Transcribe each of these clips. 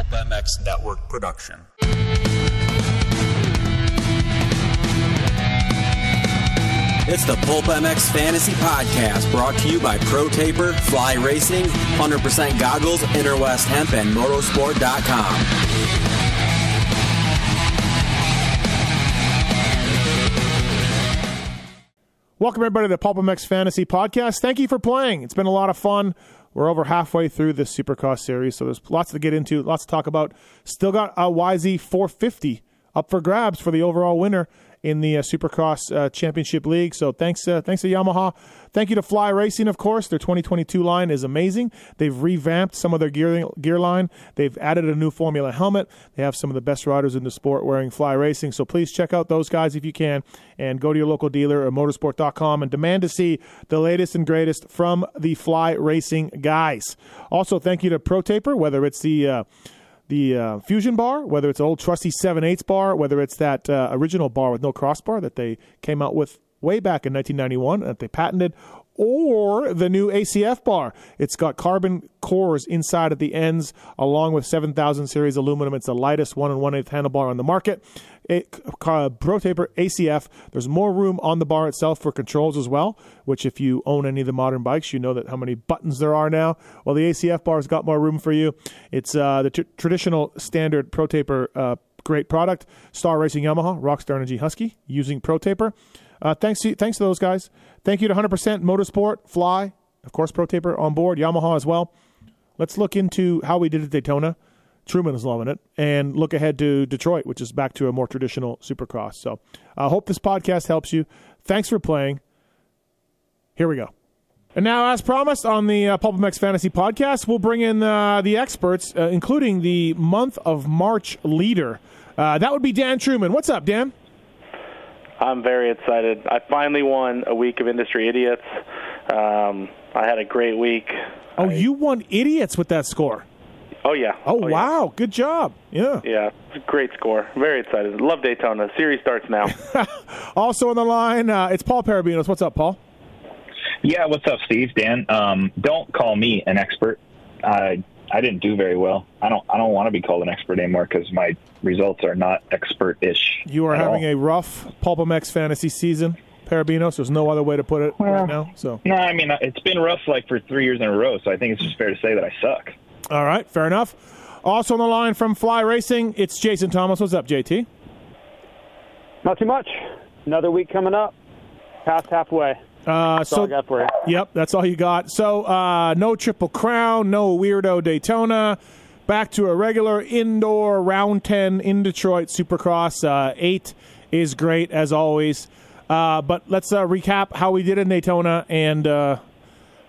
Pulp MX Network production. It's the Pulp MX Fantasy Podcast brought to you by Pro Taper, Fly Racing, 100% Goggles, Interwest Hemp, and Motosport.com. Welcome, everybody, to the Pulp MX Fantasy Podcast. Thank you for playing. It's been a lot of fun. We're over halfway through this Supercross series, so there's lots to get into, lots to talk about. Still got a YZ 450 up for grabs for the overall winner in the uh, Supercross uh, Championship League. So thanks, uh, thanks to Yamaha. Thank you to Fly Racing, of course. Their 2022 line is amazing. They've revamped some of their gear gear line. They've added a new Formula helmet. They have some of the best riders in the sport wearing Fly Racing. So please check out those guys if you can, and go to your local dealer or motosport.com and demand to see the latest and greatest from the Fly Racing guys. Also, thank you to Pro Taper, whether it's the uh, the uh, Fusion bar, whether it's an old trusty 7 8 bar, whether it's that uh, original bar with no crossbar that they came out with way back in 1991 that they patented, or the new ACF bar. It's got carbon cores inside at the ends, along with 7000 series aluminum. It's the lightest 1 and 1 8 handlebar on the market. It, Pro Taper ACF, there's more room on the bar itself for controls as well, which if you own any of the modern bikes, you know that how many buttons there are now. Well, the ACF bar's got more room for you. It's uh, the t- traditional standard Pro Taper uh, great product. Star Racing Yamaha, Rockstar Energy Husky, using Pro Taper. Uh, thanks to thanks to those guys. Thank you to 100% Motosport, Fly, of course, Pro Taper on board, Yamaha as well. Let's look into how we did at Daytona. Truman is loving it, and look ahead to Detroit, which is back to a more traditional Supercross. So, I uh, hope this podcast helps you. Thanks for playing. Here we go. And now, as promised on the uh, Pulp MX Fantasy Podcast, we'll bring in uh, the experts, uh, including the month of March leader. Uh, that would be Dan Truman. What's up, Dan? I'm very excited. I finally won a week of Industry Idiots. Um, I had a great week. Oh, I, you won Idiots with that score. Oh yeah. Oh, oh wow. Yeah. Good job. Yeah. Yeah. Great score. Very excited. Love Daytona. Series starts now. also on the line, uh, it's Paul Perebijnos. What's up, Paul? Yeah. What's up, Steve? Dan. Um, don't call me an expert. Uh, I didn't do very well. I don't. I don't want to be called an expert anymore because my results are not expert-ish. You are having all. a rough Pulp MX fantasy season, Perebijnos. There's no other way to put it well, right now. So no, I mean uh, it's been rough like for three years in a row. So I think it's just fair to say that I suck. All right, fair enough. Also on the line from Fly Racing, it's Jason Thomas. What's up, JT? Not too much. Another week coming up. Past halfway. Uh, so, Yep, that's all you got. So, uh, no Triple Crown, no Weirdo Daytona. Back to a regular indoor round 10 in Detroit Supercross. Uh, eight is great, as always. Uh, but let's uh, recap how we did in Daytona and uh,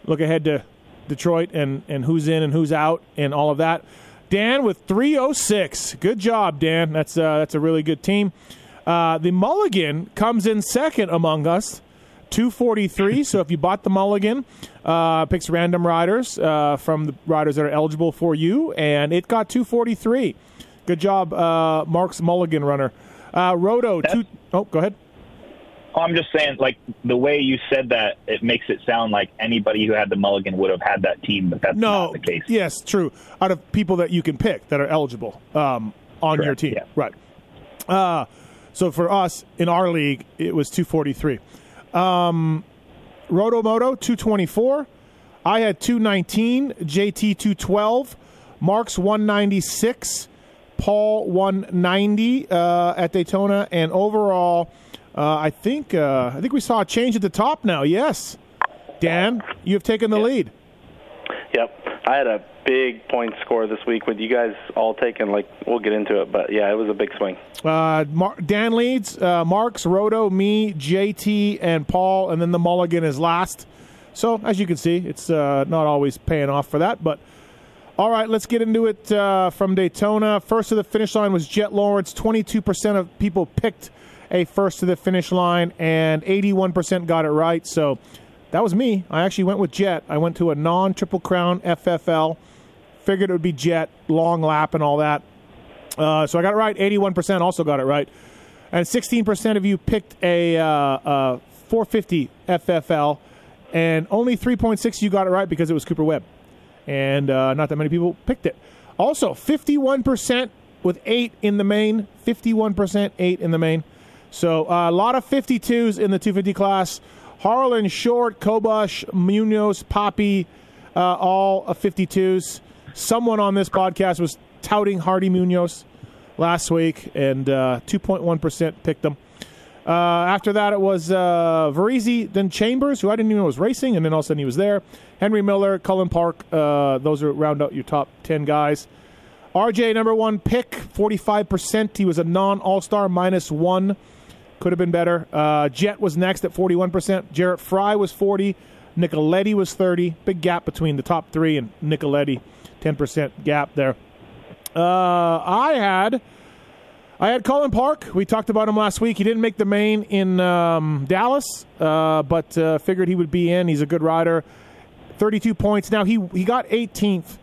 look ahead to Detroit and, and who's in and who's out and all of that. Dan with 306. Good job, Dan. That's, uh, that's a really good team. the Mulligan comes in second among us. 243. so if you bought the mulligan, uh, picks random riders uh, from the riders that are eligible for you, and it got 243. Good job, uh, Mark's mulligan runner. Uh, Roto, two, oh, go ahead. I'm just saying, like the way you said that, it makes it sound like anybody who had the mulligan would have had that team, but that's no, not the case. Yes, true. Out of people that you can pick that are eligible um, on Correct, your team, yeah. right? Uh, so for us in our league, it was 243. Um, Rotomoto 224. I had 219. JT 212. Marks 196. Paul 190 uh, at Daytona, and overall, uh, I think uh, I think we saw a change at the top now. Yes, Dan, you have taken the yep. lead. Yep, I had a big point score this week with you guys all taking like we'll get into it, but yeah, it was a big swing. Uh, Mar- Dan leads, uh, Marks, Roto, me, JT, and Paul, and then the Mulligan is last. So as you can see, it's uh, not always paying off for that, but. All right, let's get into it uh, from Daytona. First to the finish line was Jett Lawrence. 22% of people picked a first to the finish line, and 81% got it right. So that was me. I actually went with Jett. I went to a non Triple Crown FFL. Figured it would be Jett, long lap, and all that. Uh, so I got it right. 81% also got it right. And 16% of you picked a, uh, uh, 450 FFL, and only 3.6 you got it right because it was Cooper Webb. And uh, not that many people picked it. Also, 51% with eight in the main, 51% eight in the main. So uh, a lot of 52s in the 250 class. Harlan, Short, Kobush, Munoz, Poppy, uh, all of 52s. Someone on this podcast was touting Hardy Munoz last week, and uh, 2.1% picked them. Uh, after that, it was uh, Varize, then Chambers, who I didn't even know was racing, and then all of a sudden he was there. Henry Miller, Cullen Park, uh, those are round out your top 10 guys. RJ, number one pick, 45%. He was a non All Star, minus one. Could have been better. Uh, Jett was next at 41%. Jarrett Frye was 40. Nicoletti was 30. Big gap between the top three and Nicoletti. 10% gap there. Uh, I had I had Cullen Park. We talked about him last week. He didn't make the main in um, Dallas, uh, but uh, figured he would be in. He's a good rider. 32 points. Now he he got 18th.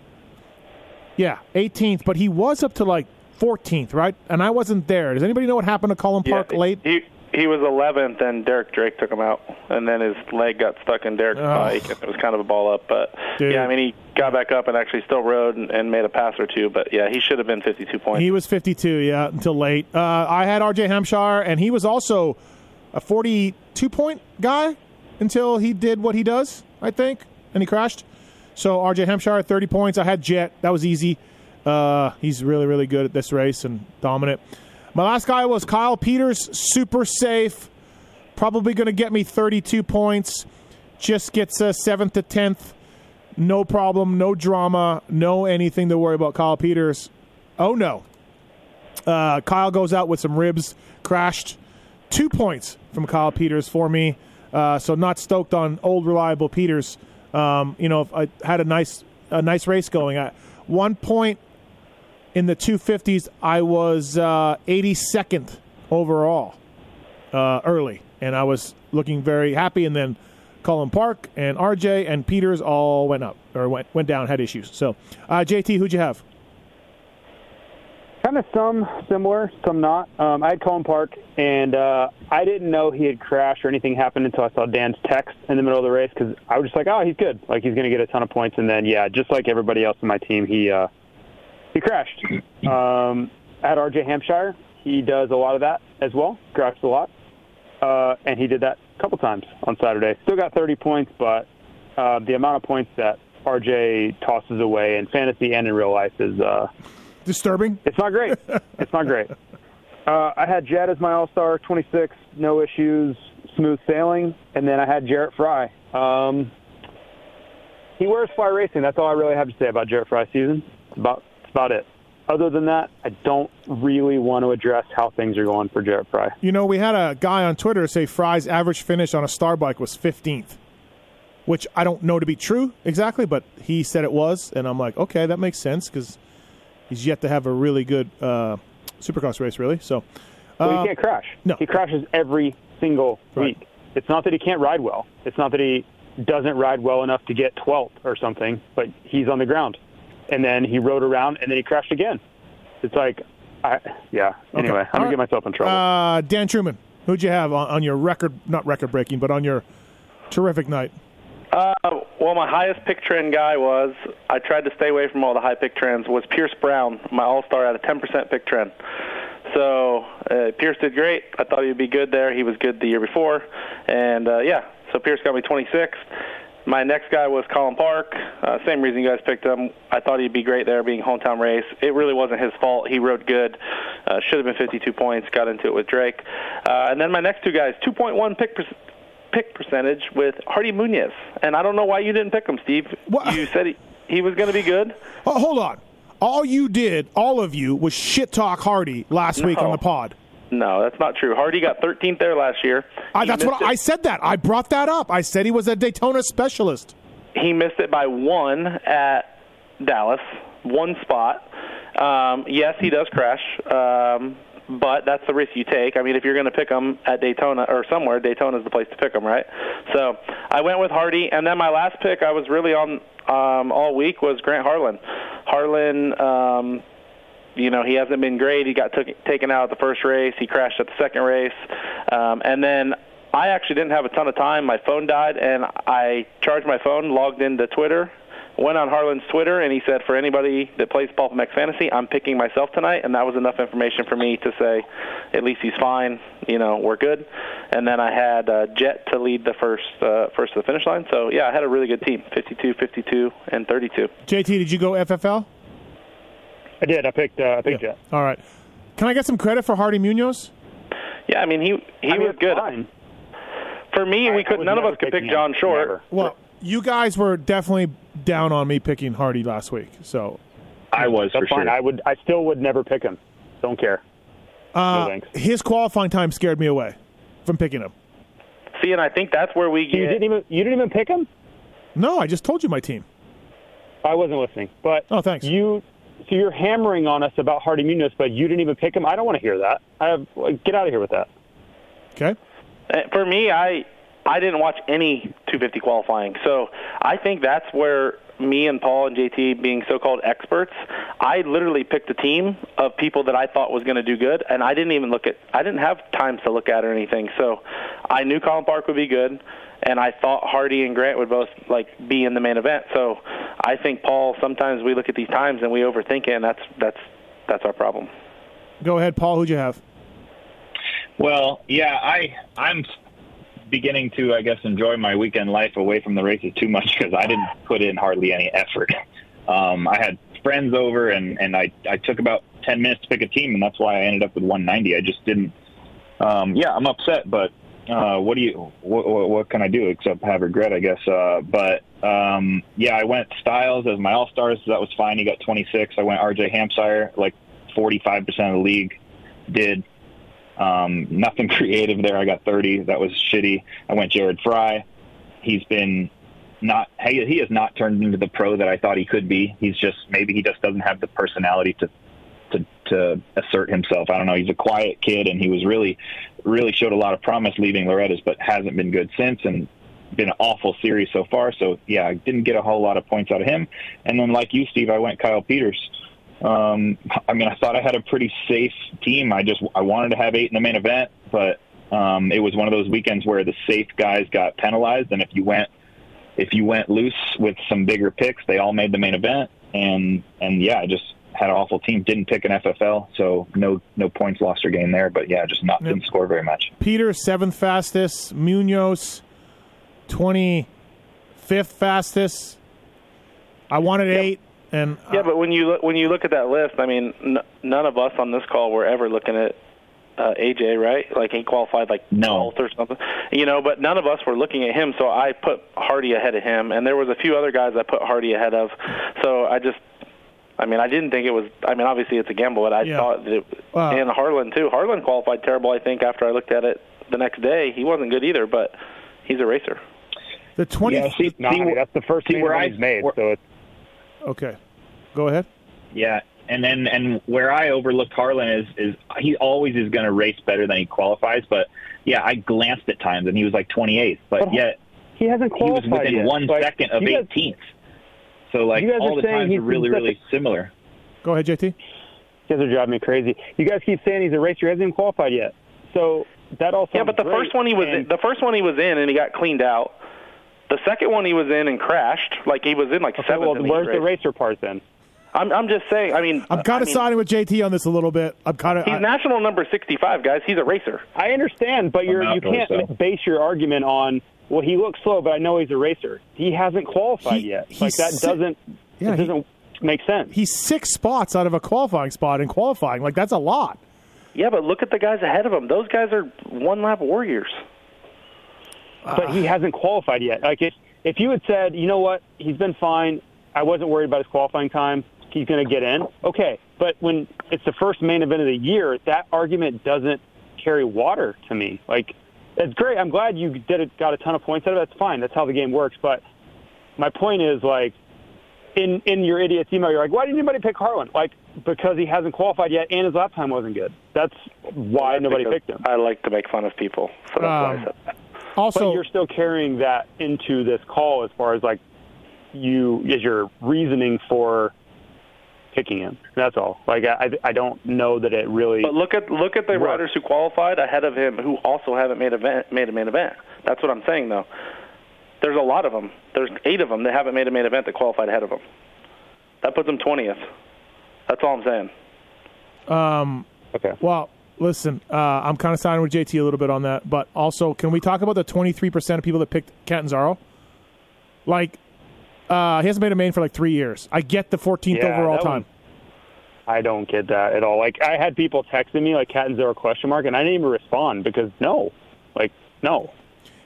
Yeah, 18th, but he was up to like 14th, right? And I wasn't there. Does anybody know what happened to Cullen Park yeah, late? He he was 11th, and Derek Drake took him out, and then his leg got stuck in Derek's bike, and it was kind of a ball up. But Dude. yeah, I mean, he got back up and actually still rode and, and made a pass or two. But yeah, he should have been 52 points. He was 52, yeah, until late. Uh, I had RJ Hampshire, and he was also a 42 point guy until he did what he does, I think, and he crashed. So RJ Hampshire, 30 points. I had Jett. That was easy. Uh, he's really, really good at this race and dominant. My last guy was Kyle Peters, super safe. Probably going to get me 32 points. Just gets a 7th to 10th. No problem, no drama, no anything to worry about Kyle Peters. Oh, no. Uh, Kyle goes out with some ribs, crashed. Two points from Kyle Peters for me. Uh, so not stoked on old reliable Peters. Um, you know, I had a nice a nice race going. At one point in the 250s, I was uh, 82nd overall uh, early, and I was looking very happy. And then Cullen Park and RJ and Peters all went up or went went down, had issues. So, uh, JT, who'd you have? Kind of some similar, some not. Um, I had Cullen Park, and uh, I didn't know he had crashed or anything happened until I saw Dan's text in the middle of the race because I was just like, oh, he's good. Like, he's going to get a ton of points. And then, yeah, just like everybody else in my team, he uh, he crashed. Um, had RJ Hampshire. He does a lot of that as well, crashed a lot. Uh, and he did that a couple times on Saturday. Still got 30 points, but uh, the amount of points that RJ tosses away in fantasy and in real life is uh, disturbing. It's not great. it's not great. Uh, I had Jett as my All Star, 26, no issues, smooth sailing, and then I had Jarrett Frye. Um, he wears fly racing. That's all I really have to say about Jarrett Frye's season. It's about that's about it. Other than that, I don't really want to address how things are going for Jarrett Frye. You know, we had a guy on Twitter say Frye's average finish on a star bike was 15th, which I don't know to be true exactly, but he said it was, and I'm like, okay, that makes sense because he's yet to have a really good uh, supercross race, really. So, Well, uh, he can't crash. no. He crashes every single Right. week. It's not that he can't ride well. It's not that he doesn't ride well enough to get 12th or something, but he's on the ground. And then he rode around and then he crashed again. It's like, I, yeah. Anyway, I'm All going right. to get myself in trouble. uh, Dan Truman, who'd you have on, on your record, not record breaking, but on your terrific night? Uh, well, my highest pick trend guy was I tried to stay away from all the high pick trends. Was Pierce Brown, my All Star, at a 10% pick trend. So uh, Pierce did great. I thought he'd be good there. He was good the year before, and uh, yeah. So Pierce got me 26th. My next guy was Cullen Park. Uh, same reason you guys picked him. I thought he'd be great there, being hometown race. It really wasn't his fault. He rode good. Uh, should have been 52 points. Got into it with Drake. Uh, and then my next two guys, 2.1 pick per- pick percentage with Hardy Munoz. And I don't know why you didn't pick him, Steve. What? You said he, he was going to be good. Oh, hold on. All you did, all of you, was shit talk Hardy last week on the pod. No, that's not true. Hardy got 13th there last year. I, that's what missed I said. That I brought that up. I said he was a Daytona specialist. he missed it by one at Dallas, one spot. Um, yes, he does crash, um, but that's the risk you take. I mean, if you're going to pick him at Daytona or somewhere, Daytona's the place to pick him, right? So I went with Hardy, and then my last pick I was really on um, all week was Grant Harlan. Harlan. Um, you know, he hasn't been great. He got took, taken out at the first race. He crashed at the second race. Um, and then I actually didn't have a ton of time. My phone died, and I charged my phone, logged into Twitter, went on Harlan's Twitter and he said, for anybody that plays Pulp MX Fantasy, I'm picking myself tonight, and that was enough information for me to say, at least he's fine. You know, we're good. And then I had uh, Jett to lead the first uh, first to the finish line. So yeah, I had a really good team: 52, 52, and 32. JT, did you go FFL? I did. I picked. Uh, I picked Jett. All right. Can I get some credit for Hardy Munoz? Yeah, I mean he he I mean, was good. fine. For me, I- we could was none of us could pick picking John. Short. Never. Well, you guys were definitely down on me picking Hardy last week. So I was That's for fine. sure. I would. I still would never pick him. Don't care. uh, No thanks. his qualifying time scared me away from picking him. See, and I think that's where we You get. didn't even. You didn't even pick him. No, I just told you my team. I wasn't listening. But Oh, thanks. You. So you're hammering on us about Hardy Munoz, but you didn't even pick him. I don't want to hear that. I have, like, get out of here with that. Okay. Uh, For me, I I didn't watch any 250 qualifying, so I think that's where me and Paul and JT, being so-called experts, I literally picked a team of people that I thought was going to do good, and I didn't even look at. I didn't have times to look at or anything, so I knew Cullen Park would be good, and I thought Hardy and Grant would both like be in the main event. So I think Paul. Sometimes we look at these times and we overthink it, and that's that's that's our problem. Go ahead, Paul. Who'd you have? Well, yeah, I I'm beginning to I guess enjoy my weekend life away from the races too much because I didn't put in hardly any effort. Um, I had friends over and and I I took about ten minutes to pick a team and that's why I ended up with 190. I just didn't. Um, yeah, I'm upset, but uh, what do you what, what, what can I do except have regret, I guess. Uh, but um, yeah, I went Styles as my all stars. So that was fine. He got 26. I went RJ Hampshire, like 45 percent of the league did. Um, nothing creative there. I got 30. That was shitty. I went Jarrett Frye. He's been not. He, he has not turned into the pro that I thought he could be. He's just maybe he just doesn't have the personality to to to assert himself. I don't know. He's a quiet kid, and he was really really showed a lot of promise leaving Loretta's, but hasn't been good since. And been an awful series so far. So yeah, I didn't get a whole lot of points out of him. And then like you, Steve, I went Kyle Peters. Um, I mean, I thought I had a pretty safe team. I just I wanted to have eight in the main event, but um, it was one of those weekends where the safe guys got penalized, and if you went if you went loose with some bigger picks, they all made the main event. And and yeah, I just had an awful team. Didn't pick an FFL, so no no points lost or gained there. But yeah, just not didn't score very much. Peter, seventh fastest. Munoz, twenty fifth fastest. I wanted eight, and uh, Yeah, but when you look, when you look at that list, I mean, n- none of us on this call were ever looking at uh, AJ, right? Like he qualified like No. 12th or something, you know. But none of us were looking at him, so I put Hardy ahead of him, and there was a few other guys I put Hardy ahead of. So I just, I mean, I didn't think it was. I mean, obviously it's a gamble, but I Yeah. thought that. It, Wow. and Harlan too. Harlan qualified terrible. I think after I looked at it the next day, he wasn't good either, but he's a racer. the twenty. Yeah, see, No, see, I mean, that's the first see main where I- he's made. where- So it's Okay, go ahead. Yeah, and then and where I overlooked Harlan is is he always is going to race better than he qualifies. But yeah, I glanced at times and he was like 28th, but But yet he hasn't qualified. he was within yet. one Like, second of you guys- 18th. So like you guys all are the times he's are really been such really similar. Go ahead, JT. You guys are driving me crazy. You guys keep saying he's a racer. He hasn't even qualified yet. So that also Yeah, but the great, first one he was in, and- the first one he was in and he got cleaned out. The second one he was in and crashed. Like he was in like Okay, seventh. well, the where's heat the racer part then? I'm I'm just saying. I mean, I'm kind I of mean, siding with JT on this a little bit. I'm kind of. He's national number 65, guys. He's a racer. I understand, but you're, you can't though. base your argument on well, he looks slow, but I know he's a racer. He hasn't qualified He- yet. Like that si- doesn't Yeah, it he- doesn't make sense. He's six spots out of a qualifying spot in qualifying. Like that's a lot. Yeah, but look at the guys ahead of him. Those guys are one lap warriors. but he ah. hasn't qualified yet. Like if if you had said, you know what, he's been fine. I wasn't worried about his qualifying time. He's going to get in. Okay, but when it's the first main event of the year, that argument doesn't carry water to me. Like it's great. I'm glad you did it, got a ton of points out of it. That's fine. That's how the game works. But my point is like. In, in your idiot's email, you're like, why didn't anybody pick Harlan? Like, because he hasn't qualified yet and his lap time wasn't good. That's why That's nobody picked him. I like to make fun of people, so that's why Um, I said that. Also, but you're still carrying that into this call as far as like you as your reasoning for picking him. That's all. Like I, I don't know that it really. But look at look at the Right. riders who qualified ahead of him, who also haven't made event made a main event. That's what I'm saying, though. There's a lot of them. There's eight of them that haven't made a main event that qualified ahead of him. That puts them 20th. That's all I'm saying. Um. Okay. Well, listen, uh, I'm kind of siding with JT a little bit on that, but also, can we talk about the 23% of people that picked Catanzaro? Like, uh, he hasn't made a main for like three years. I get the 14th Yeah, overall that time. I don't get that at all. Like I had people texting me like Catanzaro question mark, and I didn't even respond because no, like no.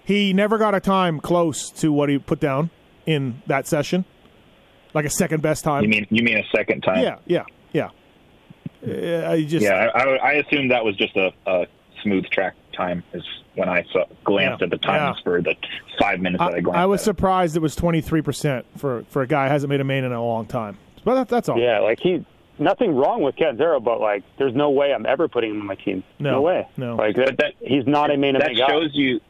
He never got a time close to what he put down in that session, like a second best time. You mean you mean a second time? yeah, yeah, yeah. Uh, I just Yeah, I, I, I assumed that was just a, a smooth track time. Is when I saw, glanced Yeah, at the times yeah. for the five minutes that I I, glanced. I was at it. surprised it was 23% for for a guy who hasn't made a main in a long time. But that, that's all. Yeah, like he nothing wrong with cat zero, but like there's no way I'm ever putting him on my team. No, way. no. Like that, But that- he's not a main that event guy. shows you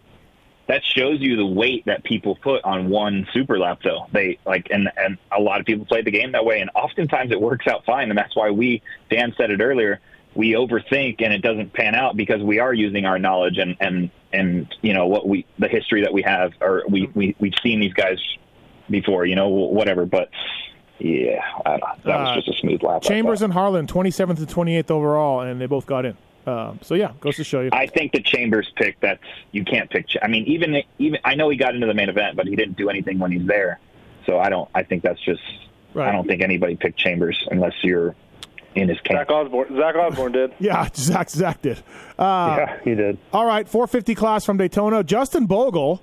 that shows you the weight that people put on one super lap though they like and and a lot of people play the game that way and oftentimes it works out fine and that's why we dan said it earlier we overthink and it doesn't pan out because we are using our knowledge and and and you know what we the history that we have or we, we we've seen these guys before you know whatever but yeah I don't, that Uh, was just a smooth lap Chambers and Harlan, 27th and 28th overall, and they both got in. Um, so yeah, goes to show you. I think the Chambers pick that's you can't pick. Ch- I mean, even even I know he got into the main event, but he didn't do anything when he's there. So I don't. I think that's just. Right. I don't think anybody picked Chambers unless you're in his camp. Zach Osborne, Zach Osborne did. yeah, Zach Zach did. Uh, yeah, he did. All right, 450 class from Daytona. Justin Bogle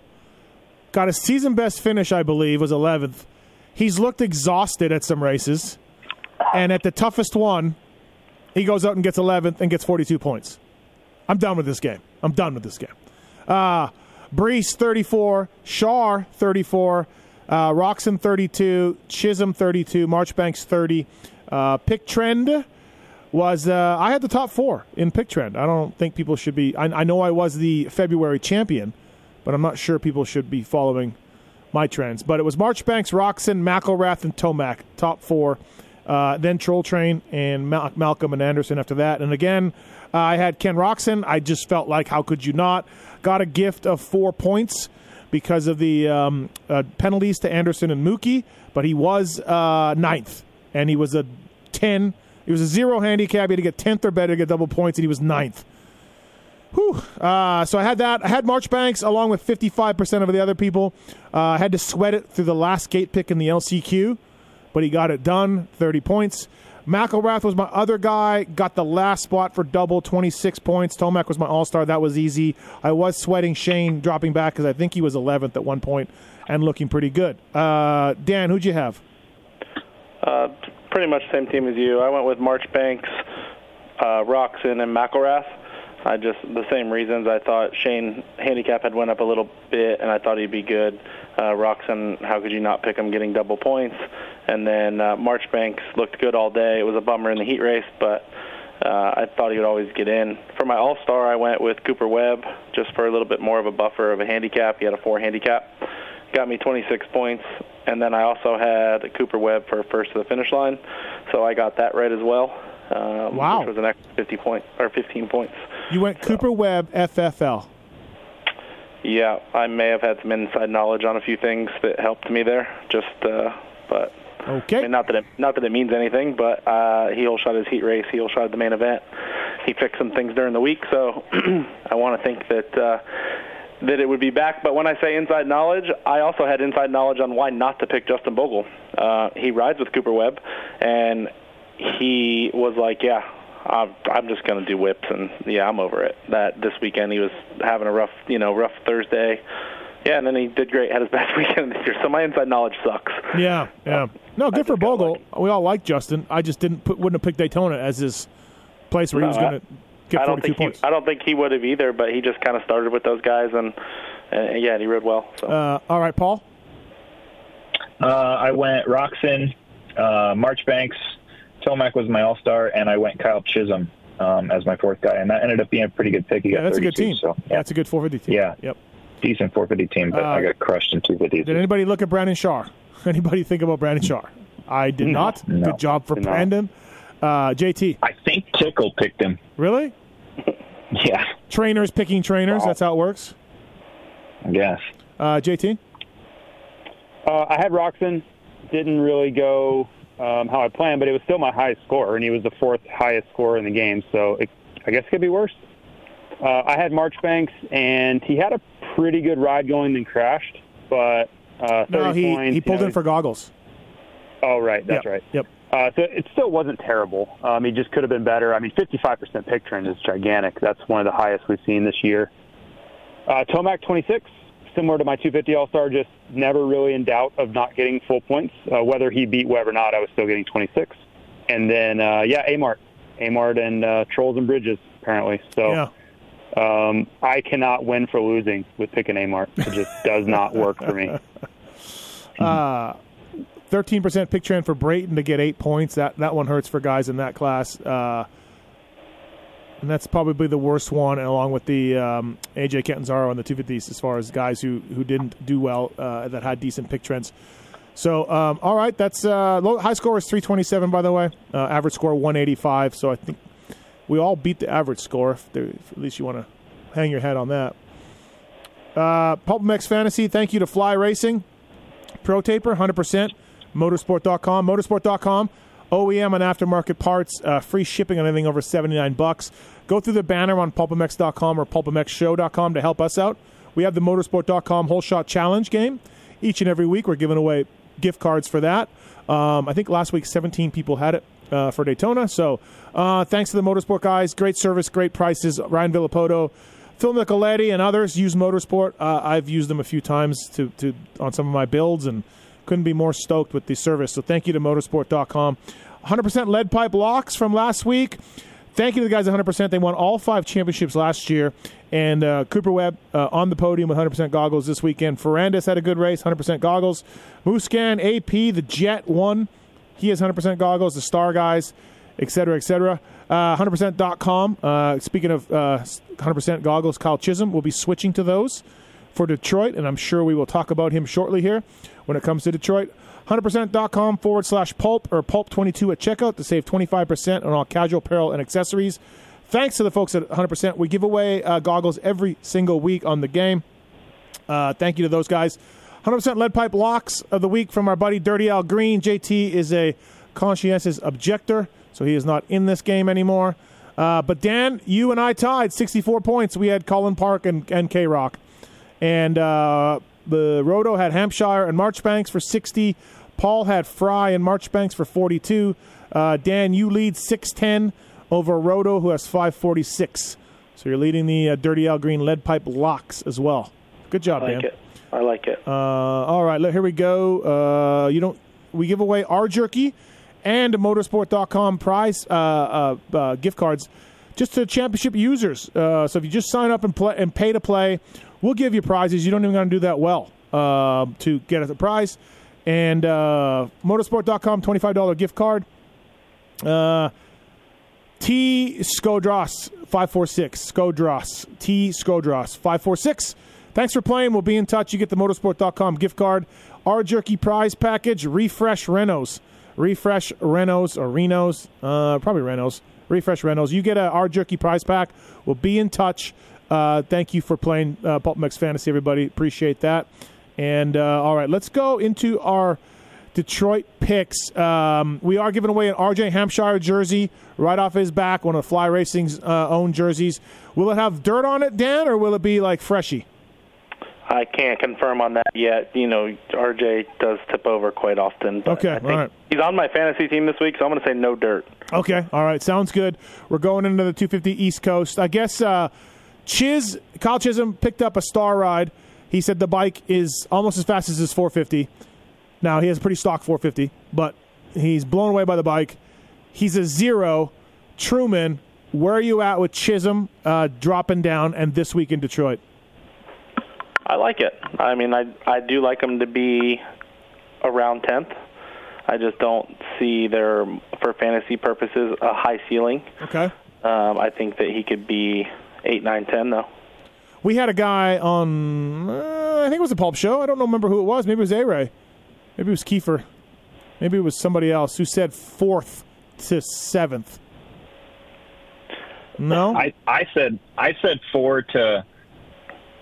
got a season best finish, I believe, was 11th. He's looked exhausted at some races, and at the toughest one, he goes out and gets 11th and gets 42 points. I'm done with this game. I'm done with this game. Uh, Brees 34, Shar 34, uh, Roczen 32, Chisholm 32, Marchbanks 30. Uh, pick trend was uh, I had the top four in pick trend. I don't think people should be. I, I know I was the February champion, but I'm not sure people should be following my trends. But it was Marchbanks, Roczen, McElrath, and Tomac, top four. Uh, then Troll Train and Mal- Malcolm and Anderson after that. And again, uh, I had Ken Roczen. I just felt like, how could you not? Got a gift of four points because of the um, uh, penalties to Anderson and Mookie, but he was uh, ninth, and he was a 10. He was a zero handicap. He had to get 10th or better to get double points, and he was ninth. Whew. Uh, so I had that. I had Marchbanks along with 55% of the other people. Uh, I had to sweat it through the last gate pick in the LCQ, but he got it done, 30 points. McElrath was my other guy, got the last spot for double, 26 points. Tomac was my all star. That was easy. I was sweating Shane dropping back because I think he was 11th at one point and looking pretty good. Uh, Dan, who'd you have? Uh, pretty much same team as you. I went with Marchbanks, uh, Roczen, and McElrath. I just the same reasons. I thought Shane handicap had went up a little bit, and I thought he'd be good. Uh, Roczen, how could you not pick him getting double points? And then uh, Marchbanks looked good all day. It was a bummer in the heat race, but uh, I thought he would always get in. For my All Star, I went with Cooper Webb just for a little bit more of a buffer of a handicap. He had a four handicap, got me 26 points, and then I also had Cooper Webb for first to the finish line, so I got that right as well. Um, Wow. Which was an extra 50 point or 15 points. You went Cooper Webb, FFL. Yeah, I may have had some inside knowledge on a few things that helped me there. Just, uh, but I mean, not that it not that it means anything, but uh, he all shot his heat race. He all shot the main event. He fixed some things during the week, so I want to think that uh, that it would be back. But when I say inside knowledge, I also had inside knowledge on why not to pick Justin Bogle. Uh, he rides with Cooper Webb, and he was like, "Yeah, I'm, I'm just going to do whips," and yeah, I'm over it. That this weekend he was having a rough, you know, rough Thursday. Yeah, and then he did great. Had his best weekend this year. So my inside knowledge sucks. Yeah, yeah. No, good for Bogle. We all like Justin. I just didn't put, wouldn't have picked Daytona as his place where he was going to I don't think points. he, I don't think he would have either, but he just kind of started with those guys, and, and yeah, he rode well. So uh, all right, Paul. Uh, I went Roczen, uh, Marchbanks, Tomac was my all star, and I went Kyle Chisholm um, as my fourth guy, and that ended up being a pretty good pick. He Yeah, that's a good team. So yeah, That's a good 450 team. Yeah. Yep. decent 450 team, but Uh, I got crushed in 250s. Did anybody look at Brandon Shaw? Anybody think about Brandon Shaw? I did not. No. Good job for Brandon. Uh, JT, I think Tickle picked him. really? Yeah, Trainers picking trainers. Wow. That's how it works. I guess. Uh, JT, Uh, I had Roczen. Didn't really go um, how I planned, but it was still my highest score, and he was the fourth highest scorer in the game. So it, I guess it could be worse. Uh, I had Marchbanks, and he had a pretty good ride going, then crashed. But uh, 30 No, he points. he pulled know, in for goggles. Oh, right. That's Yep, right. Yep. Uh, so it still wasn't terrible. Um, he just could have been better. I mean, 55% pick trend is gigantic. That's one of the highest we've seen this year. Uh, Tomac 26, similar to my 250 All-Star, just never really in doubt of not getting full points. Uh, whether he beat Webb or not, I was still getting 26. And then, uh, yeah, Amart. Amart and uh, Trolls and Bridges, apparently. So yeah. um, I cannot win for losing with picking Amart. It just does not work for me. Uh, 13% pick trend for Brayton to get eight points. That that one hurts for guys in that class. Uh, and that's probably the worst one, along with the um, AJ Catanzaro and the 250s, as far as guys who, who didn't do well uh, that had decent pick trends. So, um, all right, that's uh, low, high score is 327, by the way. Uh, average score 185. So I think we all beat the average score. If there, if at least you want to hang your hat on that. Uh, Pulp MX Fantasy, thank you to Fly Racing, Pro Taper, 100% motosport.com, motosport.com, OEM and aftermarket parts, uh, free shipping on anything over 79 bucks. Go through the banner on pulpmx.com or pulpmxshow.com to help us out. We have the motosport.com whole shot challenge game. Each and every week, we're giving away gift cards for that. Um, I think last week 17 people had it uh, for Daytona. So uh, thanks to the Motosport guys. Great service, great prices. Ryan Villopoto, Phil Nicoletti, and others use Motosport. Uh, I've used them a few times to, to on some of my builds and couldn't be more stoked with the service. So thank you to motosport.com. 100% lead pipe locks from last week. Thank you to the guys 100%. They won all five championships last year. And uh, Cooper Webb uh, on the podium with 100% goggles this weekend. Ferrandis had a good race, 100% goggles. Musquin, AP, the Jet won. He has 100% goggles, the Star guys, et cetera, et cetera. Uh, 100%.com. Uh, speaking of uh, 100% goggles, Kyle Chisholm will be switching to those for Detroit, and I'm sure we will talk about him shortly here when it comes to Detroit. 100%.com forward slash pulp or pulp22 at checkout to save 25% on all casual apparel and accessories. Thanks to the folks at 100%. We give away uh, goggles every single week on the game. Uh, thank you to those guys. 100% lead pipe locks of the week from our buddy Dirty Al Green. JT is a conscientious objector, so he is not in this game anymore. Uh, but Dan, you and I tied 64 points. We had Cullen Park and, and K Rock. And uh, the Roto had Hampshire and Marchbanks for 60. Paul had Frye and Marchbanks for 42. Uh, Dan, you lead 610 over Roto, who has 546. So you're leading the uh, Dirty Al Green lead pipe locks as well. Good job, I like Dan. it. I like it. Uh, all right, here we go. Uh, you don't. We give away our jerky and motosport.com prize uh, uh, uh, gift cards just to championship users. Uh, so if you just sign up and play and pay to play, we'll give you prizes. You don't even got to do that well uh, to get a prize. And uh, motosport.com twenty five dollar gift card. Uh, T Skodros five four six Skodros T Skodros five four six. Thanks for playing. We'll be in touch. You get the motosport.com gift card, our jerky prize package, refresh Renos, refresh Renos or Renos, uh, probably Renos, refresh Renos. You get a our jerky prize pack. We'll be in touch. Uh, thank you for playing uh, Pulp MX Fantasy, everybody. Appreciate that. And uh, all right, let's go into our Detroit picks. Um, we are giving away an RJ Hampshire jersey right off his back, one of Fly Racing's uh, own jerseys. Will it have dirt on it, Dan, or will it be like freshy? I can't confirm on that yet. You know, RJ does tip over quite often. But Okay, I think all right. He's on my fantasy team this week, so I'm going to say no dirt. Okay, all right, sounds good. We're going into the 250 East Coast. I guess uh, Chiz, Kyle Chisholm picked up a star ride. He said the bike is almost as fast as his 450. Now he has a pretty stock 450, but he's blown away by the bike. He's a zero. Truman, where are you at with Chisholm uh, dropping down and this week in Detroit? I like it. I mean, I I do like him to be around 10th. I just don't see there, for fantasy purposes, a high ceiling. Okay. Um, I think that he could be 8, 9, 10, though. We had a guy on, uh, I think it was a Pulp Show. I don't remember who it was. Maybe it was A Ray. Maybe it was Kiefer. Maybe it was somebody else who said fourth to seventh. No? I, I said I said four to.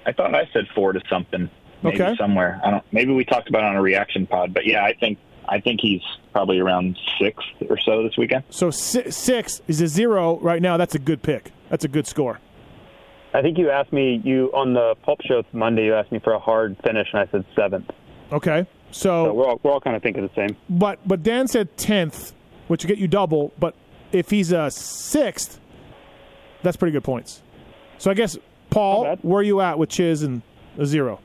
I thought I said four to something. maybe Okay. somewhere. I don't. Maybe we talked about it on a reaction pod, but yeah, I think I think he's probably around sixth or so this weekend. So si- six is a zero right now. That's a good pick. That's a good score. I think you asked me you on the Pulp Show Monday. You asked me for a hard finish, and I said seventh. Okay. So So, we're all we're all kind of thinking the same. but but Dan said tenth, which would get you double. But if he's a sixth, that's pretty good points. So I guess Paul, where are you at with Chiz and a zero?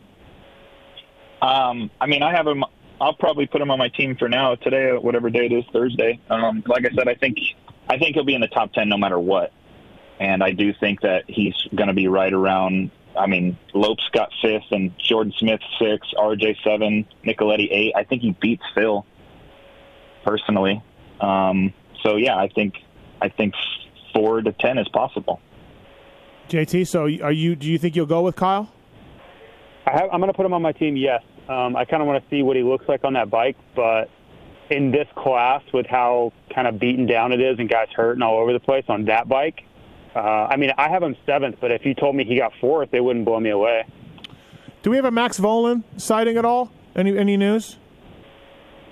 Um, I mean, I have him. I'll probably put him on my team for now today, whatever day it is, Thursday. Um, like I said, I think I think he'll be in the top ten no matter what, and I do think that he's going to be right around. I mean, Lopes got fifth, and Jordan Smith six, RJ seven, Nicoletti eight. I think he beats Phil personally. Um, so yeah, I think I think four to ten is possible. JT, so are you? Do you think you'll go with Kyle? I have, I'm going to put him on my team. Yes, um, I kind of want to see what he looks like on that bike, but in this class, with how kind of beaten down it is and guys hurt and all over the place on that bike, uh, I mean, I have him seventh, but if you told me he got fourth, it wouldn't blow me away. Do we have a Max Vohland sighting at all? Any any news?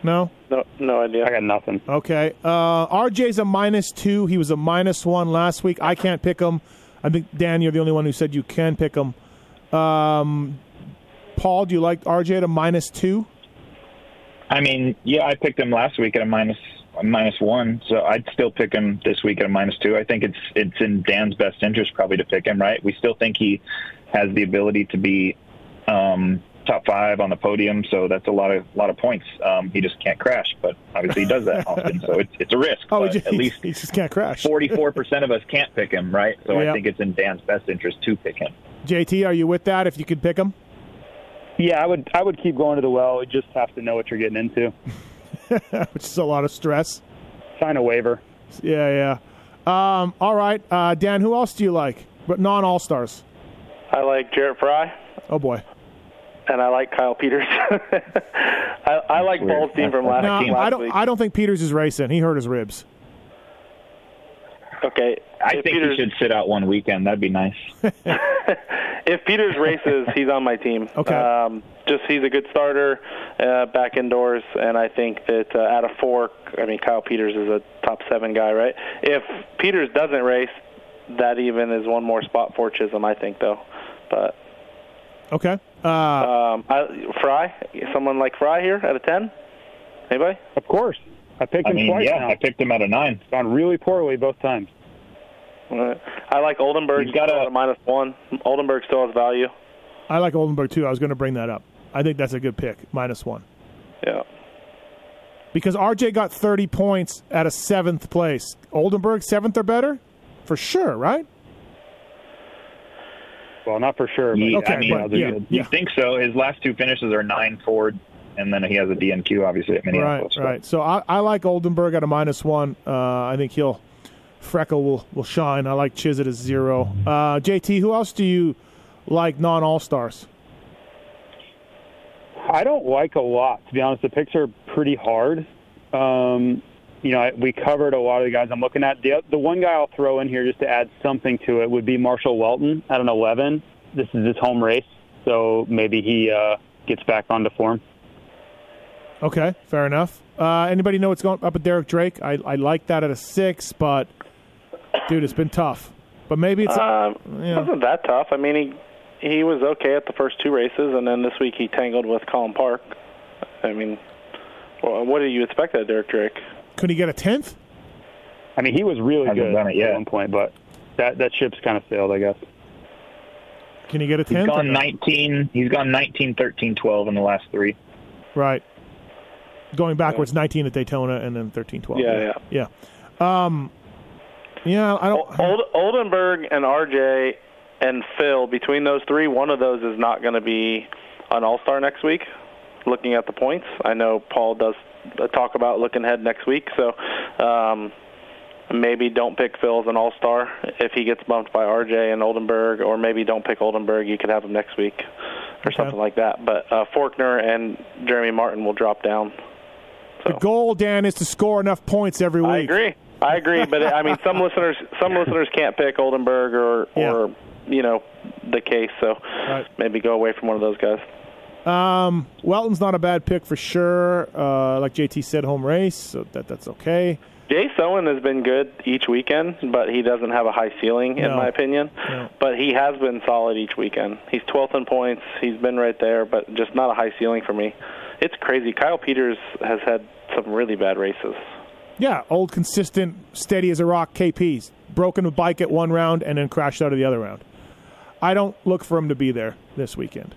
No. No, no idea. I got nothing. Okay. Uh, RJ's a minus two. He was a minus one last week. I can't pick him. I think Dan, you're the only one who said you can pick him. Um, Paul, do you like RJ at a minus two? I mean, yeah, I picked him last week at a minus a minus one, so I'd still pick him this week at a minus two. I think it's it's in Dan's best interest probably to pick him, right? We still think he has the ability to be um, top five on the podium, so that's a lot of lot of points. Um, he just can't crash, but obviously he does that often, so it's it's a risk. Oh, but just, at least he just can't crash. forty four percent of us can't pick him, right? So Yeah. I think it's in Dan's best interest to pick him. JT, are you with that? If you could pick him, Yeah, I would. I would keep going to the well. You just have to know what you're getting into. which is a lot of stress. Sign a waiver. Yeah, yeah. Um, all right, uh, Dan. Who else do you like? But non All Stars. I like Jarrett Frye, Oh boy. and I like Kyle Peters. I, I like Weird. Paul's from last, No, last I don't. week. I don't think Peters is racing. He hurt his ribs. Okay, I if think Peters, he should sit out one weekend. That'd be nice. if Peters races, he's on my team. Okay. Um, just he's a good starter uh, back indoors, and I think that uh, out of four, I mean Kyle Peters is a top seven guy, right? If Peters doesn't race, that even is one more spot for Chisholm, I think, though. But Okay. Uh, um, I, Frye, someone like Frye here out of ten, anybody? Of course, I picked I him mean, twice yeah, now. I picked him at a nine. Gone really poorly both times. I like Oldenburg. He's got still a- a minus one. Oldenburg still has value. I like Oldenburg too. I was going to bring that up. I think that's a good pick, minus one. Yeah. Because RJ got 30 points at a seventh place. Oldenburg, seventh or better? For sure, right? Well, not for sure, but Yeah, Okay, I mean, but yeah, good. yeah. You think so? His last two finishes are nine Ford, and then he has a DNQ obviously at Right, Minneapolis. but- right. So I, I like Oldenburg at a minus one. Uh, I think he'll Freckle will, will shine. I like Chiz at a zero. Uh, JT, who else do you like non All Stars? I don't like a lot, to be honest. The picks are pretty hard. Um, you know, I- we covered a lot of the guys I'm looking at. The, the one guy I'll throw in here just to add something to it would be Marshall Weltin at an 11. This is his home race, so maybe he uh, gets back onto form. Okay, fair enough. Uh, anybody know what's going up with Derek Drake? I, I like that at a six, but dude, it's been tough. But maybe it's Um, yeah. wasn't that tough. I mean, he he was okay at the first two races, and then this week he tangled with Cullen Park. I mean, well, what do you expect out of Derek Drake? could he get a tenth? I mean, he was really Hasn't good done it yet. at one point, but that that ship's kind of sailed, I guess. Can he get a He's tenth? or gone 19. He's gone 19, 13, 12 in the last three. Right. Going backwards, 19 at Daytona and then 13 12. Yeah, yeah. Yeah. Um, yeah, I don't. Old, Oldenburg and RJ and Phil, between those three, one of those is not going to be an All Star next week. Looking at the points, I know Paul does talk about looking ahead next week, so um, maybe don't pick Phil as an All Star if he gets bumped by RJ and Oldenburg, or maybe don't pick Oldenburg. You could have him next week or something like that. But uh, Forkner and Jeremy Martin will drop down. The goal, Dan, is to score enough points every week. I agree. I agree, but I mean, some listeners, some listeners can't pick Oldenburg or, Yeah. or you know, the case. So Right. maybe go away from one of those guys. Um, Weltin's not a bad pick for sure. Uh, like JT said, home race, so that that's okay. Jay Owen has been good each weekend, but he doesn't have a high ceiling, in No. my opinion. No. But he has been solid each weekend. He's 12th in points. He's been right there, but just not a high ceiling for me. It's crazy. Kyle Peters has had some really bad races. Yeah, old, consistent, steady as a rock KPs. Broken a bike at one round and then crashed out of the other round. I don't look for him to be there this weekend.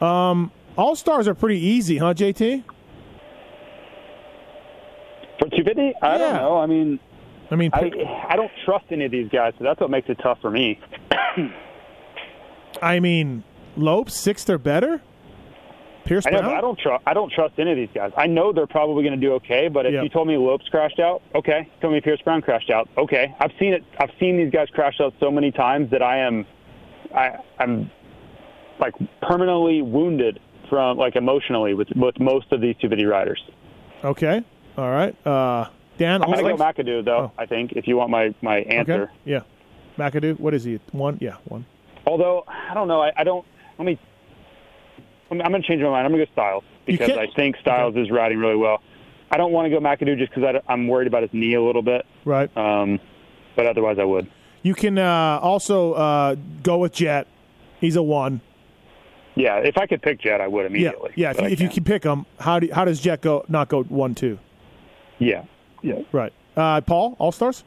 Um, All stars are pretty easy, huh, JT? For 250, I Yeah. don't know. I mean, I mean, I I don't trust any of these guys, so that's what makes it tough for me. I mean, Lopes sixth or better. Pierce I know, Brown. I don't trust. I don't trust any of these guys. I know they're probably going to do okay, but if Yep. you told me Lopes crashed out, okay. Told me Pierce Brown crashed out, okay. I've seen it. I've seen these guys crash out so many times that I am, I I'm, like permanently wounded from like emotionally with with most of these 250 riders. Okay. All right. Uh, Dan. I'm going to go? McAdoo though. Oh. I think if you want my my answer. Okay. Yeah. McAdoo. What is he? One. Yeah. One. Although I don't know, I, I don't. Let me. I'm, I'm going to change my mind. I'm going to go Stilez because I think Stilez is riding really well. I don't want to go McAdoo just because I'm worried about his knee a little bit. Right. Um, but otherwise, I would. You can uh, also uh, go with Jett. He's a one. Yeah, if I could pick Jett, I would immediately. Yeah. If, you- if you can't. can pick him, how do how does Jett go? Not go one two. Yeah. Yeah. Right. Uh, Paul. All stars.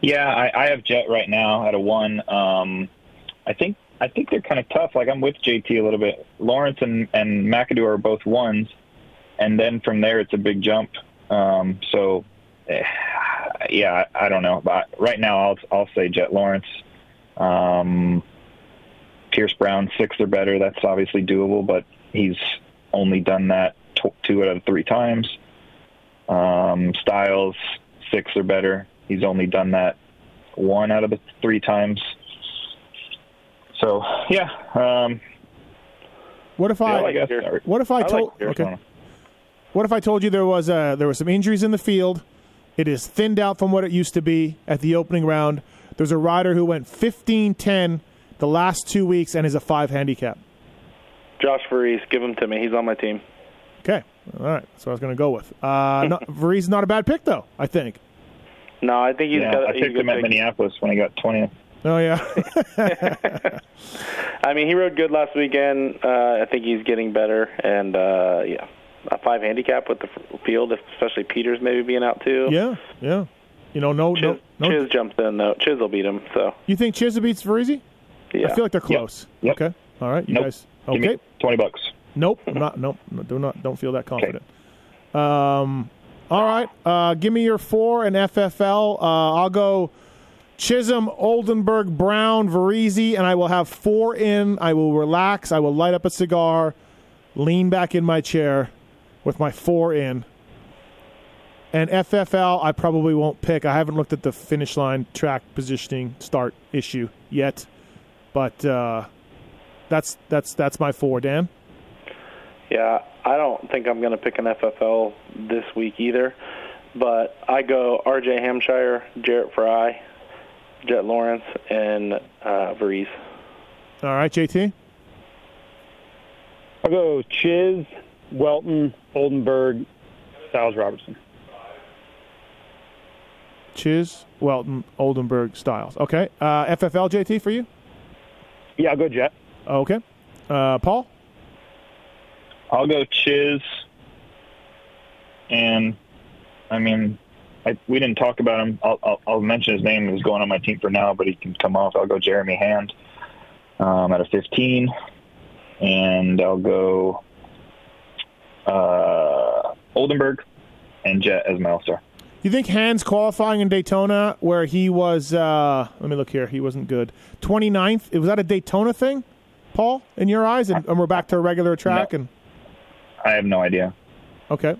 Yeah, I, I have Jett right now at a one. Um, I think I think they're kind of tough. Like I'm with JT a little bit. Lawrence and and McAdoo are both ones, and then from there it's a big jump. Um, so, eh, yeah, I, don't know. But right now I'll I'll say Jett Lawrence. Um, Pierce Brown six or better. That's obviously doable, but he's only done that tw- two out of three times. Um, Stilez six or better. He's only done that one out of the three times. So yeah, um, What if I? yeah, I guess. What if I I told? Pierce okay. What if I told you there was uh, there were some injuries in the field? It is thinned out from what it used to be at the opening round. There's a rider who went 15-10 the last two weeks and is a five handicap. Josh Varize, give him to me. He's on my team. Okay, all right. So I was going to go with. Uh, not, Varize not a bad pick though. I think. No, I think he's Yeah, got. I he's picked good him at pick. Minneapolis when he got 20th. Oh yeah. I mean, he rode good last weekend. Uh, I think he's getting better, and uh, yeah, a five handicap with the field, especially Peters maybe being out too. yeah. Yeah. You know, no, Chiz, no, no. Chiz jumps in though. Chiz will beat him. So You think Chiz beats Varize? yeah. I feel like they're close. Yep. Okay. All right. You Nope. guys. Give Okay. me 20 bucks. Nope. I'm not. Nope. no, Do not. Don't feel that confident. Okay. Um. All right. Uh, give me your four and FFL. Uh, I'll go Chisholm, Oldenburg, Brown, Varize, and I will have four in. I will relax. I will light up a cigar, lean back in my chair with my four in. And FFL, I probably won't pick. I haven't looked at the finish line, track positioning, start issue yet, but uh, that's that's that's my four. Dan. Yeah, I don't think I'm going to pick an FFL this week either, but I go R.J. Hampshire, Jarrett Frye, Jett Lawrence, and uh, Varize. All right, JT. I'll go Chiz, Weltin, Oldenburg, Stilez Robertson. Chiz, Weltin, Oldenburg, Stilez. Okay. Uh, FFL, JT, for you? Yeah, I'll go Jett. Okay. Uh, Paul? I'll go Chiz. And I mean, I, we didn't talk about him. I'll, I'll, I'll mention his name. He's going on my team for now, but he can come off. I'll go Jeremy Hand um, at a 15, and I'll go uh, Oldenburg and Jett as my all star. You think Hand's qualifying in Daytona, where he was, uh, let me look here, he wasn't good. 29th, was that a Daytona thing, Paul, in your eyes? And, and we're back to a regular track? No. and I have no idea. Okay.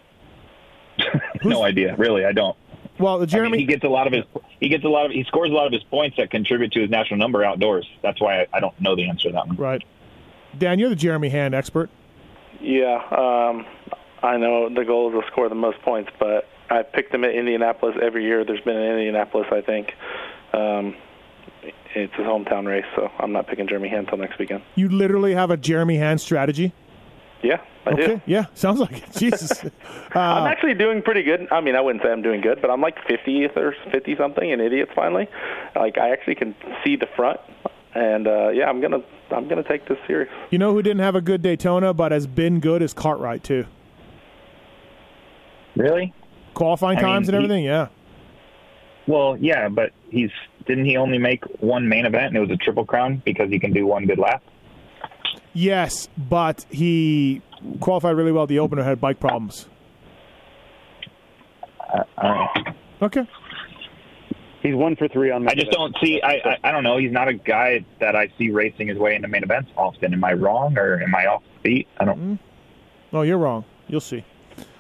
no idea, really. I don't. Well, the I Jeremy. mean, he gets a lot of his. He gets a lot of. He scores a lot of his points that contribute to his national number outdoors. That's why I, I don't know the answer to that one. right. Dan, you're the Jeremy Hand expert. Yeah, um, I know the goal is to score the most points, but I picked him at Indianapolis every year. There's been an Indianapolis, I think. Um, it's his hometown race, so I'm not picking Jeremy Hand until next weekend. You literally have a Jeremy Hand strategy. Yeah, I Okay. do. Yeah. Sounds like it. Jesus. I'm Uh, actually doing pretty good. I mean, I wouldn't say I'm doing good, but I'm like 50th or 50 something, an idiot finally. Like I actually can see the front, and uh, yeah, I'm gonna I'm gonna take this serious. you know who didn't have a good Daytona but has been good is Cartwright too. Really? Qualifying I mean, times and he- everything. Yeah. Well, yeah, but he's didn't he only make one main event and it was a triple crown because he can do one good lap? Yes, but he qualified really well the opener. Had bike problems. Uh, I. Okay. He's one for three on. I just don't see. I, I I don't know. He's not a guy that I see racing his way into main events often. Am I wrong or am I off beat? I don't. Oh, you're wrong. You'll see.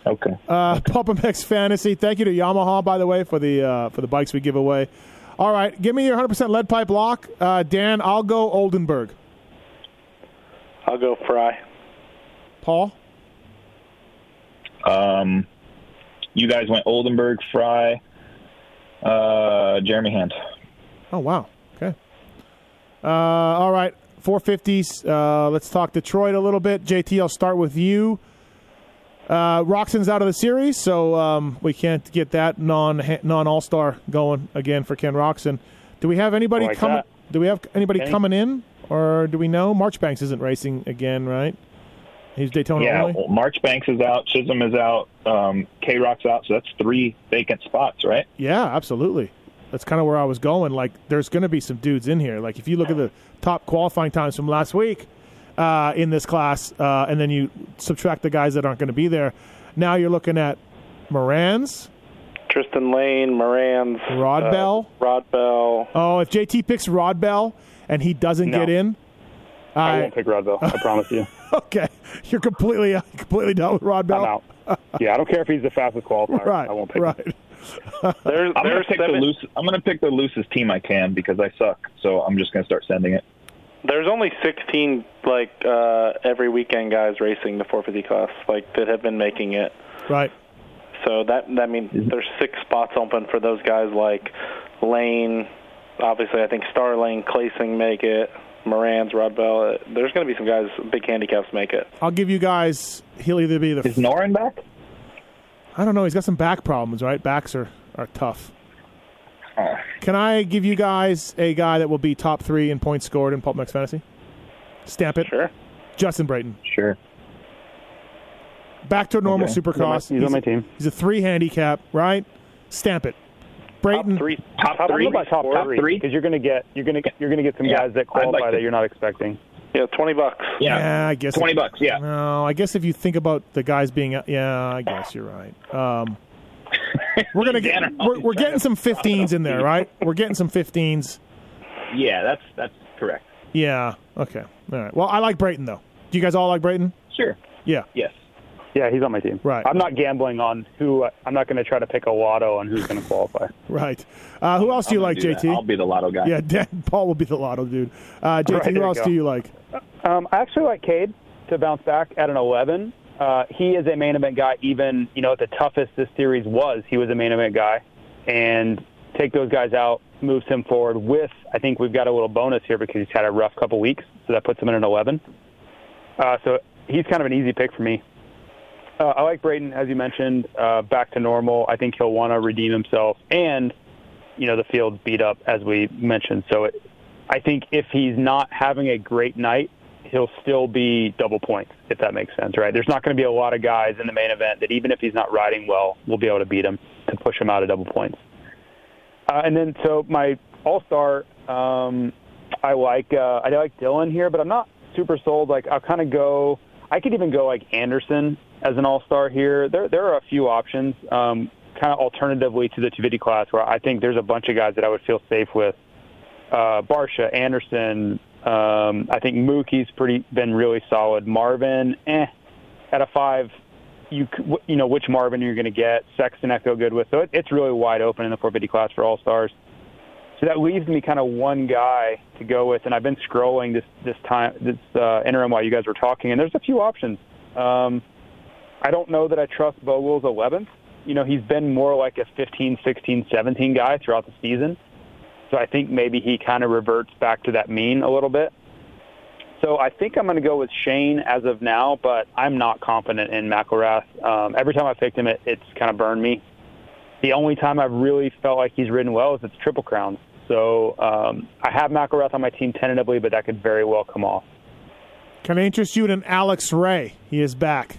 Okay. Uh, PulpMX Fantasy. Thank you to Yamaha, by the way, for the uh, for the bikes we give away. All right, give me your 100% lead pipe lock, uh, Dan. I'll go Oldenburg. I'll go Frye. Paul. Um, you guys went Oldenburg, Frye, uh, Jeremy Hand. Oh wow. Okay. Uh, all right. 450s. Uh, let's talk Detroit a little bit. JT, I'll start with you. Uh, Roczen's out of the series, so um, we can't get that non non All Star going again for Ken Roczen. Do we have anybody Like coming? Do we have anybody Kenny? coming in, or do we know Marchbanks isn't racing again? Right? He's Daytona Yeah, only. well, Marchbanks is out, Chisholm is out, um, K Rock's out, so that's three vacant spots, right? Yeah, absolutely. That's kind of where I was going. Like, there's going to be some dudes in here. Like, if you look at the top qualifying times from last week uh, in this class, uh, and then you subtract the guys that aren't going to be there, now you're looking at Morans. Tristan Lane, Moran's, Rod uh, Bell? Rod Bell. Oh, if JT picks Rod Bell and he doesn't No. get in, I I, won't pick Rodville. I promise you. okay, you're completely completely done with Rod Bell. I'm out. Yeah, I don't care if he's the fastest qualifier. Right, I won't pick him. right. There's I'm gonna there's pick the loose. I'm gonna pick the loosest team I can because I suck. So I'm just gonna start sending it. there's only 16 like uh, every weekend guys racing the 450 class like that have been making it. Right. So that that means there's six spots open for those guys like Lane. Obviously, I think Starling, Claysing make it. Moran's, Rod Bell. Uh, There's going to be some guys, big handicaps make it. I'll give you guys. He'll either be the. Is Norin back? I don't know. He's got some back problems, right? Backs are, are tough. Oh, Can I give you guys a guy that will be top three in points scored in Pulp MX Fantasy? Stamp it. Sure. Justin Brayton. sure. Back to a normal Okay. supercross. He's on my team. He's a three handicap, right? Stamp it. Brayton. Top three. Top I three? about top, Top three three? because you're gonna get you're gonna you're gonna get some Yeah, guys that qualify like to- that you're not expecting. Yeah, 20 bucks. Yeah. Yeah, I guess. Twenty bucks. Yeah. No, I guess if you think about the guys being, yeah, I guess you're right. Um, we're gonna get we're, we're getting some 15s in there, right? We're getting some 15s. Yeah, that's that's correct. Yeah. Okay. All right. Well, I like Brayton though. Do you guys all like Brayton? Sure. Yeah. Yes. Yeah, he's on my team. Right. I'm not gambling on who. I'm not going to try to pick a lotto on who's going to qualify. Right. Uh, who else do you I'm like, gonna do that. JT? I'll be the lotto guy. Yeah, Dan Paul will be the lotto dude. Uh, JT, Right, who else do you like? Um, I actually like Cade to bounce back at an 11. Uh, he is a main event guy. Even you know, at the toughest this series was, he was a main event guy, and take those guys out moves him forward. With I think we've got a little bonus here because he's had a rough couple weeks, so that puts him in an 11. Uh, so he's kind of an easy pick for me. Uh, I like Brayton, as you mentioned, uh, back to normal. I think he'll want to redeem himself, and you know the field's beat up as we mentioned. So it, I think if he's not having a great night, he'll still be double points, if that makes sense, right? There's not going to be a lot of guys in the main event that even if he's not riding well, will be able to beat him to push him out of double points. Uh, and then so my all star, um, I like uh, I like Dylan here, but I'm not super sold. Like I'll kind of go. I could even go like Anderson as an all star here. There there are a few options, um, kind of alternatively to the 250 class, where I think there's a bunch of guys that I would feel safe with. Uh, Barcia, Anderson. Um, I think Mookie's pretty been really solid. Marvin, eh, at a five, you you know which Marvin you're going to get. Sexton, I feel good with. So it, it's really wide open in the 450 class for all stars. So that leaves me kind of one guy to go with, and I've been scrolling this this time this uh, interim while you guys were talking, and there's a few options. Um, I don't know that I trust Vogel's 11th. You know, he's been more like a 15, 16, 17 guy throughout the season. So I think maybe he kind of reverts back to that mean a little bit. so I think I'm going to go with Shane as of now, but I'm not confident in McElrath. Um, every time I picked him, it, it's kind of burned me. The only time I've really felt like he's ridden well is the Triple Crown. So um, I have McElrath on my team tentatively, but that could very well come off. Can I interest you in Alex Ray? He is back.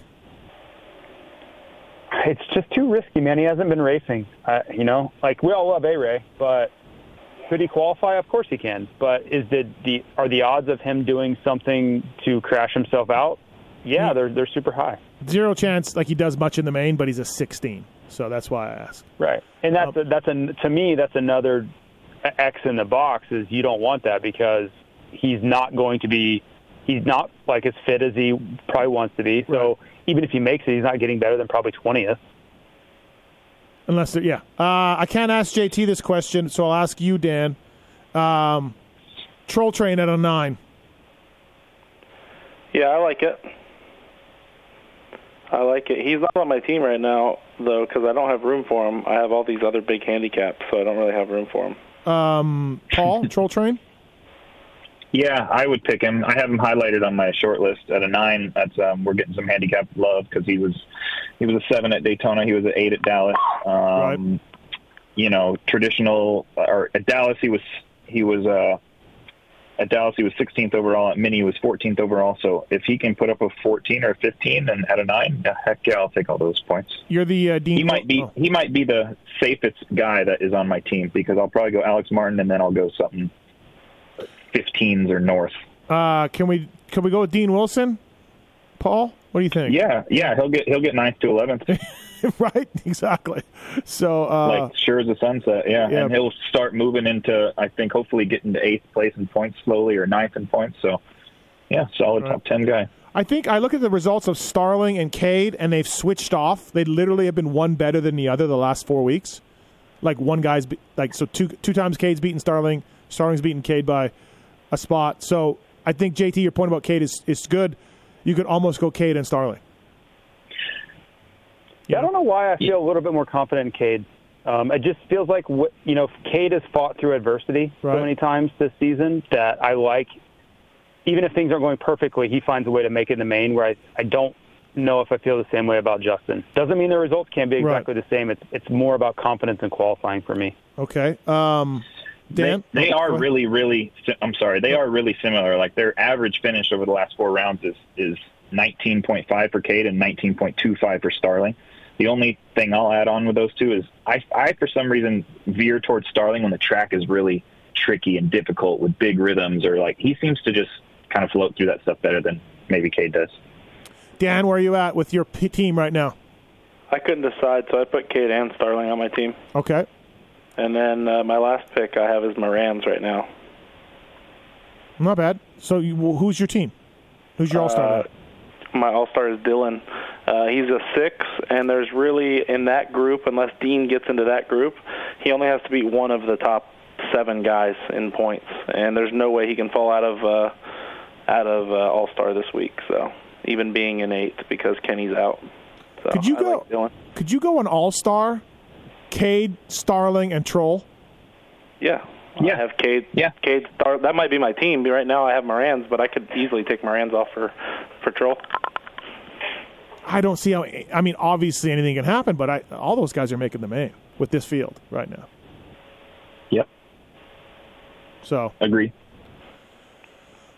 It's just too risky, man. He hasn't been racing. Uh, you know, like we all love A Ray, but could he qualify? Of course he can. But is the, the are the odds of him doing something to crash himself out? Yeah, they're they're super high. Zero chance, like he does much in the main, but he's a 16, so that's why I ask. Right, and that's a, that's a, to me that's another X in the box is you don't want that because he's not going to be he's not like as fit as he probably wants to be. So Right. Even if he makes it, he's not getting better than probably twentieth. Unless, they're- yeah. Uh, I can't ask JT this question, so I'll ask you, Dan. Um, Troll Train at a nine. Yeah, I like it. I like it. He's not on my team right now, though, because I don't have room for him. I have all these other big handicaps, so I don't really have room for him. Um, Paul, Troll Train. Yeah, I would pick him. I have him highlighted on my short list at a nine. That's um, we're getting some handicap love because he was he was a seven at Daytona. He was an eight at Dallas. Um, Right. You know, traditional or at Dallas he was he was uh, at Dallas he was 16th overall. At Mini he was 14th overall. So if he can put up a 14 or 15 and at a nine, heck yeah, I'll take all those points. You're the uh, Dean. He might be oh, he might be the safest guy that is on my team because I'll probably go Alex Martin and then I'll go something 15s or north. Uh, can we can we go with Dean Wilson? Paul, what do you think? Yeah, yeah, he'll get he'll get ninth to eleventh, right. Exactly. So, uh, like sure as the sunset. Yeah. Yeah. and he'll start moving into I think hopefully getting to eighth place in points slowly or ninth in points. So, yeah, solid top ten guy. I think I look at the results of Starling and Cade, and they've switched off. They literally have been one better than the other the last four weeks. Like one guy's be- like so two two times Cade's beaten Starling, Starling's beaten Cade by a spot. So I think JT, your point about Cade is is good. You could almost go Cade and Starling. Yeah, I don't know why I feel a little bit more confident in Cade. Um, it just feels like what you know, Cade has fought through adversity Right. so many times this season that I like. Even if things aren't going perfectly, he finds a way to make it in the main. Where I, I don't know if I feel the same way about Justin. Doesn't mean the results can't be Right. exactly the same. It's it's more about confidence and qualifying for me. Okay. Um, Dan, They, they are really, really. I'm sorry, they are really similar. Like their average finish over the last four rounds is is 19.5 for Cade and 19.25 for Starling. The only thing I'll add on with those two is I, I for some reason veer towards Starling when the track is really tricky and difficult with big rhythms or like he seems to just kind of float through that stuff better than maybe Cade does. Dan, where are you at with your p- team right now? I couldn't decide, so I put Cade and Starling on my team. Okay. And then uh, my last pick I have is Morans right now. Not bad. So you, who's your team? Who's your all star? Uh, my all star is Dylan. Uh, he's a six, and there's really in that group, unless Dean gets into that group, he only has to beat one of the top seven guys in points, and there's no way he can fall out of uh, out of uh, all star this week. So even being in eighth because Kenny's out. So Could you I go? Like Dylan. Could you go an all star? Cade, Starling, and Troll. Yeah. Yeah. I have Cade. Yeah. Cade Star. That might be my team. Right now, I have Morans, but I could easily take Morans off for for Troll. I don't see how. I mean, obviously anything can happen, but I, all those guys are making the main with this field right now. Yep, So, agree.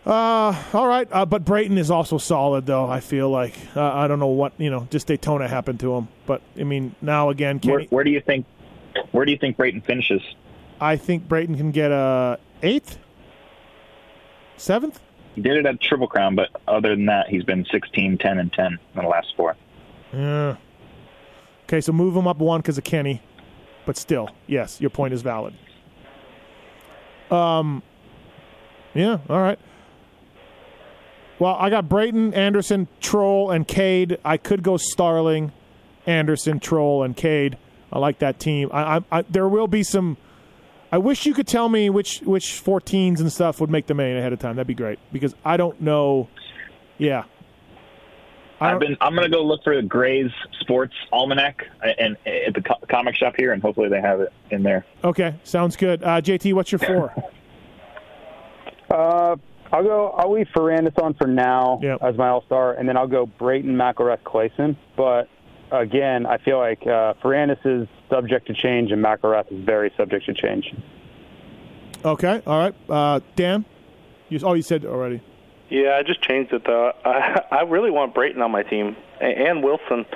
Uh, all right. Uh, but Brayton is also solid, though. I feel like uh, I don't know what you know. Just Daytona happened to him, but I mean, now again, Where, Kenny, where do you think where do you think Brayton finishes? I think Brayton can get a eighth, seventh. He did it at Triple Crown, but other than that, he's been 16, 10, and 10 in the last four. Yeah. Okay, so move him up one because of Kenny, but still, yes, your point is valid. Um. Yeah. All right. Well, I got Brayton, Anderson, Troll, and Cade. I could go Starling, Anderson, Troll, and Cade. I like that team. I, I, I there will be some. I wish you could tell me which which 14s and stuff would make the main ahead of time. That'd be great because I don't know. Yeah. I I've been. I'm gonna go look for the Gray's Sports Almanac and at the co- comic shop here, and hopefully they have it in there. Okay, sounds good. Uh, JT, what's your four? Uh, I'll go. I'll leave Ferrandis on for now Yep. as my All Star, and then I'll go Brayton, McElrath, Clason. But again, I feel like uh, Ferrandis is subject to change, and McElrath is very subject to change. Okay, all right. Uh, Dan, you, oh, you said already. Yeah, I just changed it though. I I really want Brayton on my team A- and Wilson.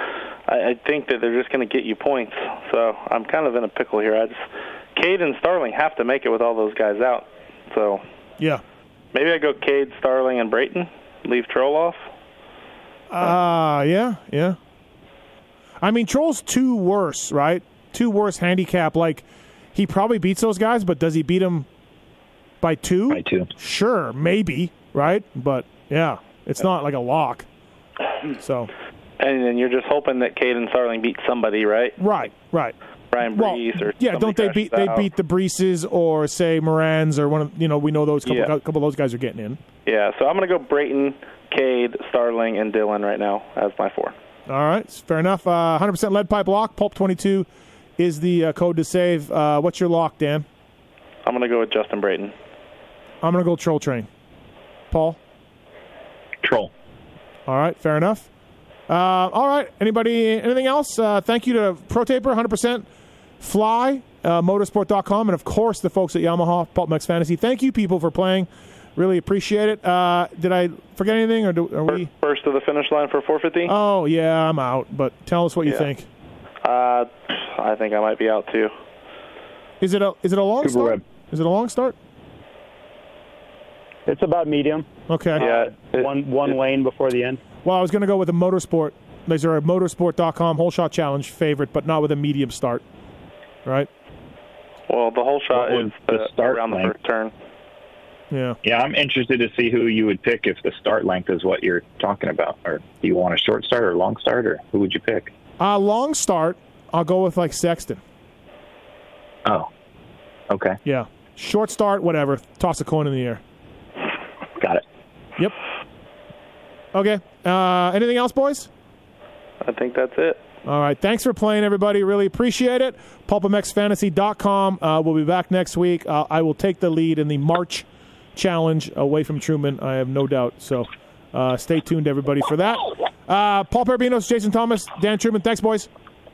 I, I think that they're just going to get you points. So I'm kind of in a pickle here. I just Cade and Starling have to make it with all those guys out. So Yeah. Maybe I go Cade, Starling, and Brayton. Leave Troll off. Uh, yeah, yeah. I mean, Troll's two worse, right? Two worse handicap. Like, he probably beats those guys, but does he beat them by two? By two. Sure, maybe, right? But yeah, it's not like a lock. So, And then you're just hoping that Cade and Starling beat somebody, right? right, right. Brian Well, or yeah, don't they beat they out. beat the Breeses or say Morans or one of you know we know those couple Yeah. couple of those guys are getting in. Yeah, so I'm going to go Brayton, Cade, Starling, and Dylan right now as my four. All right, fair enough. Uh, 100% lead pipe lock. Pulp 22 is the uh, code to save. Uh, what's your lock, Dan? I'm going to go with Justin Brayton. I'm gonna go Troll Train. Paul. Troll. All right, fair enough. Uh, all right, anybody, anything else? Uh, thank you to ProTaper, 100% Fly, uh, Motosport.com, and of course the folks at Yamaha, Pulp MX Fantasy. Thank you, people, for playing. Really appreciate it. Uh, did I forget anything, or do, are we? First to the finish line for 450. Oh yeah, I'm out. But tell us what you Yeah. think. Uh, I think I might be out too. Is it a is it a long Cooper start? Webb. Is it a long start? It's about medium. Okay. Yeah, it- one one it- lane before the end. Well, I was going to go with a motosport. These are a motosport.com whole shot challenge favorite, but not with a medium start. Right? Well, the whole shot would is the uh, start around the first turn. Yeah. Yeah, I'm interested to see who you would pick if the start length is what you're talking about. Or do you want a short start or a long start, or who would you pick? Uh, long start. I'll go with like Sexton. Oh, okay, Yeah. Short start, whatever. Toss a coin in the air. got it. Yep. Okay. Uh, anything else, boys? I think that's it. All right. Thanks for playing, everybody. Really appreciate it. PulpMXFantasy.com. Uh, we'll be back next week. Uh, I will take the lead in the March challenge away from Truman. I have no doubt. So uh, stay tuned, everybody, for that. Uh, Paul Perebijnos, Jason Thomas, Dan Truman. Thanks, boys.